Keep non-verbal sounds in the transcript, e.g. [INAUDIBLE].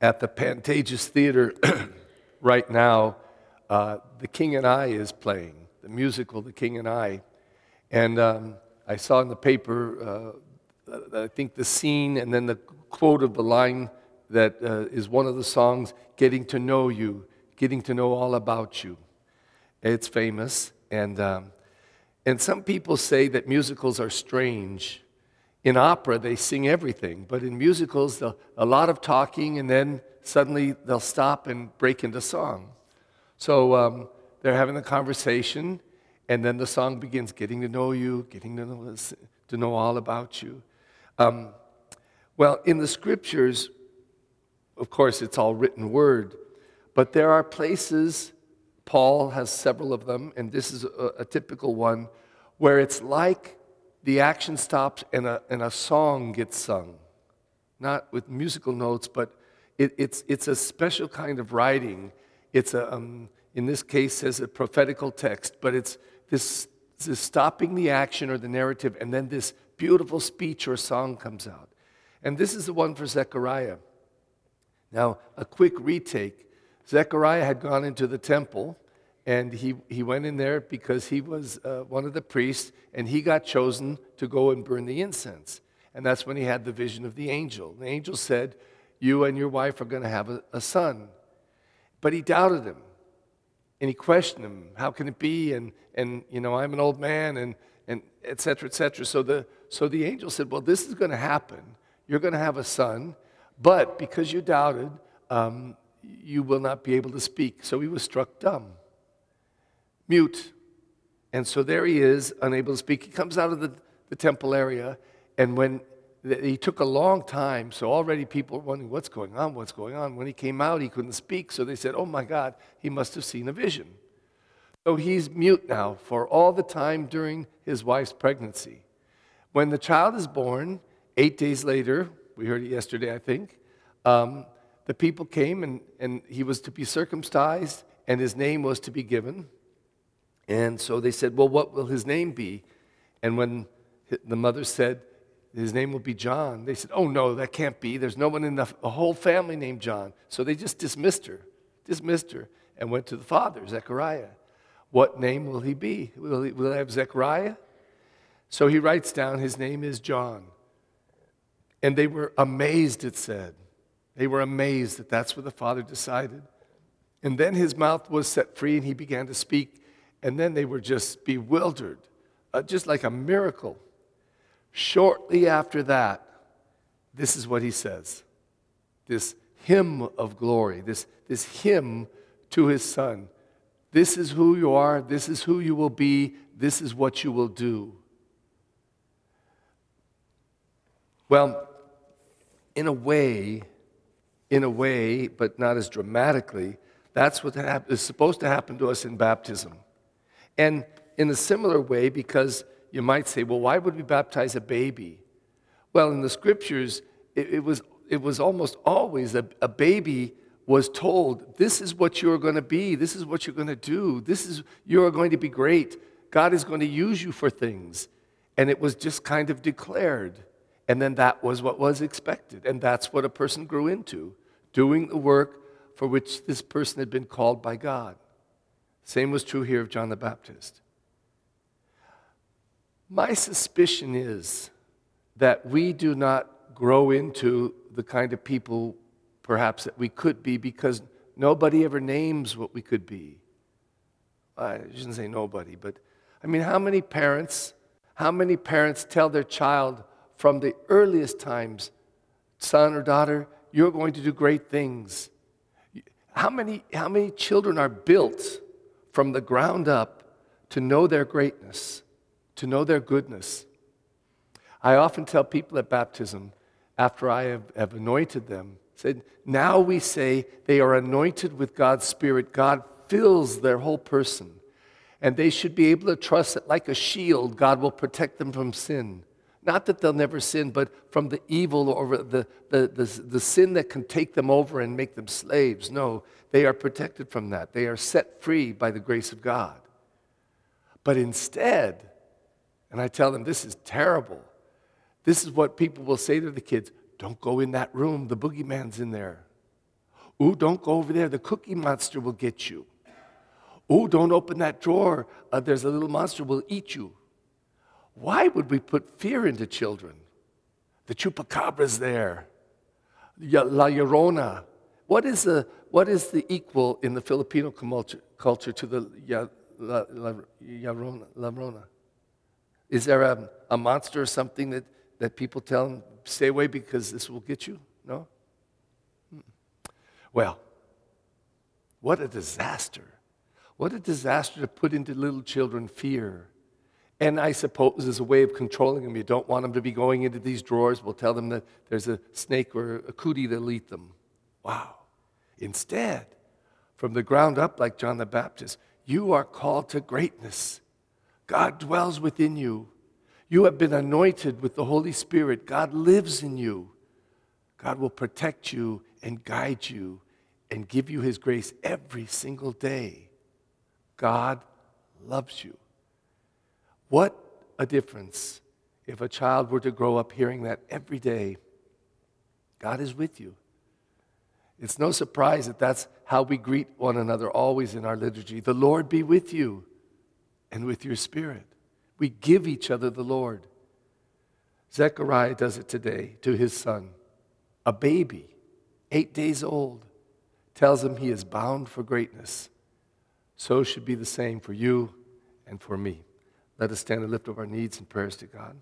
at the Pantages Theater [CLEARS THROAT] right now, uh, The King and I is playing, the musical The King and I. And um, I saw in the paper, uh, I think the scene and then the quote of the line that uh, is one of the songs, Getting to Know You, Getting to Know All About You. It's famous. And, um, and some people say that musicals are strange in opera, they sing everything, but in musicals, a lot of talking, and then suddenly they'll stop and break into song. So um, they're having a conversation, and then the song begins getting to know you, getting to know, to know all about you. Um, well, in the scriptures, of course, it's all written word, but there are places, Paul has several of them, and this is a, a typical one, where it's like the action stops and a, and a song gets sung. Not with musical notes, but it, it's, it's a special kind of writing. It's a, um, in this case, says a prophetical text, but it's this, this stopping the action or the narrative, and then this beautiful speech or song comes out. And this is the one for Zechariah. Now, a quick retake Zechariah had gone into the temple and he, he went in there because he was uh, one of the priests, and he got chosen to go and burn the incense. And that's when he had the vision of the angel. The angel said, You and your wife are going to have a, a son. But he doubted him, and he questioned him, How can it be? And, and you know, I'm an old man, and, and et cetera, et cetera. So the, so the angel said, Well, this is going to happen. You're going to have a son, but because you doubted, um, you will not be able to speak. So he was struck dumb mute. And so there he is, unable to speak. He comes out of the, the temple area, and when he took a long time, so already people were wondering, what's going on? What's going on? When he came out, he couldn't speak, so they said, oh my God, he must have seen a vision. So he's mute now for all the time during his wife's pregnancy. When the child is born, eight days later, we heard it yesterday, I think, um, the people came and, and he was to be circumcised and his name was to be given. And so they said, Well, what will his name be? And when the mother said, His name will be John, they said, Oh, no, that can't be. There's no one in the whole family named John. So they just dismissed her, dismissed her, and went to the father, Zechariah. What name will he be? Will he, will he have Zechariah? So he writes down, His name is John. And they were amazed, it said. They were amazed that that's what the father decided. And then his mouth was set free and he began to speak and then they were just bewildered, uh, just like a miracle. Shortly after that, this is what he says this hymn of glory, this, this hymn to his son. This is who you are, this is who you will be, this is what you will do. Well, in a way, in a way, but not as dramatically, that's what is supposed to happen to us in baptism. And in a similar way, because you might say, well, why would we baptize a baby? Well, in the scriptures, it, it was, it was almost always a, a baby was told, this is what you're going to be, this is what you're going to do, this is, you're going to be great. God is going to use you for things. And it was just kind of declared. And then that was what was expected. And that's what a person grew into, doing the work for which this person had been called by God. Same was true here of John the Baptist. My suspicion is that we do not grow into the kind of people perhaps that we could be because nobody ever names what we could be. I shouldn't say nobody, but I mean, how many parents, how many parents tell their child from the earliest times, son or daughter, you're going to do great things? How many, how many children are built from the ground up to know their greatness, to know their goodness. I often tell people at baptism, after I have, have anointed them, said, now we say they are anointed with God's Spirit. God fills their whole person. And they should be able to trust that, like a shield, God will protect them from sin. Not that they'll never sin, but from the evil or the, the, the, the, sin that can take them over and make them slaves. No, they are protected from that. They are set free by the grace of God. But instead, and I tell them this is terrible, this is what people will say to the kids don't go in that room, the boogeyman's in there. Ooh, don't go over there. The cookie monster will get you. Ooh, don't open that drawer. Uh, there's a little monster will eat you. Why would we put fear into children? The chupacabra's there. La Llorona. What is the, what is the equal in the Filipino culture, culture to the ya, la, Llorona? Is there a, a monster or something that, that people tell them, stay away because this will get you? No? Hmm. Well, what a disaster. What a disaster to put into little children fear. And I suppose as a way of controlling them, you don't want them to be going into these drawers. We'll tell them that there's a snake or a cootie that'll eat them. Wow. Instead, from the ground up, like John the Baptist, you are called to greatness. God dwells within you. You have been anointed with the Holy Spirit. God lives in you. God will protect you and guide you and give you His grace every single day. God loves you. What a difference if a child were to grow up hearing that every day. God is with you. It's no surprise that that's how we greet one another always in our liturgy. The Lord be with you and with your spirit. We give each other the Lord. Zechariah does it today to his son, a baby, eight days old, tells him he is bound for greatness. So should be the same for you and for me. Let us stand and lift up our needs and prayers to God.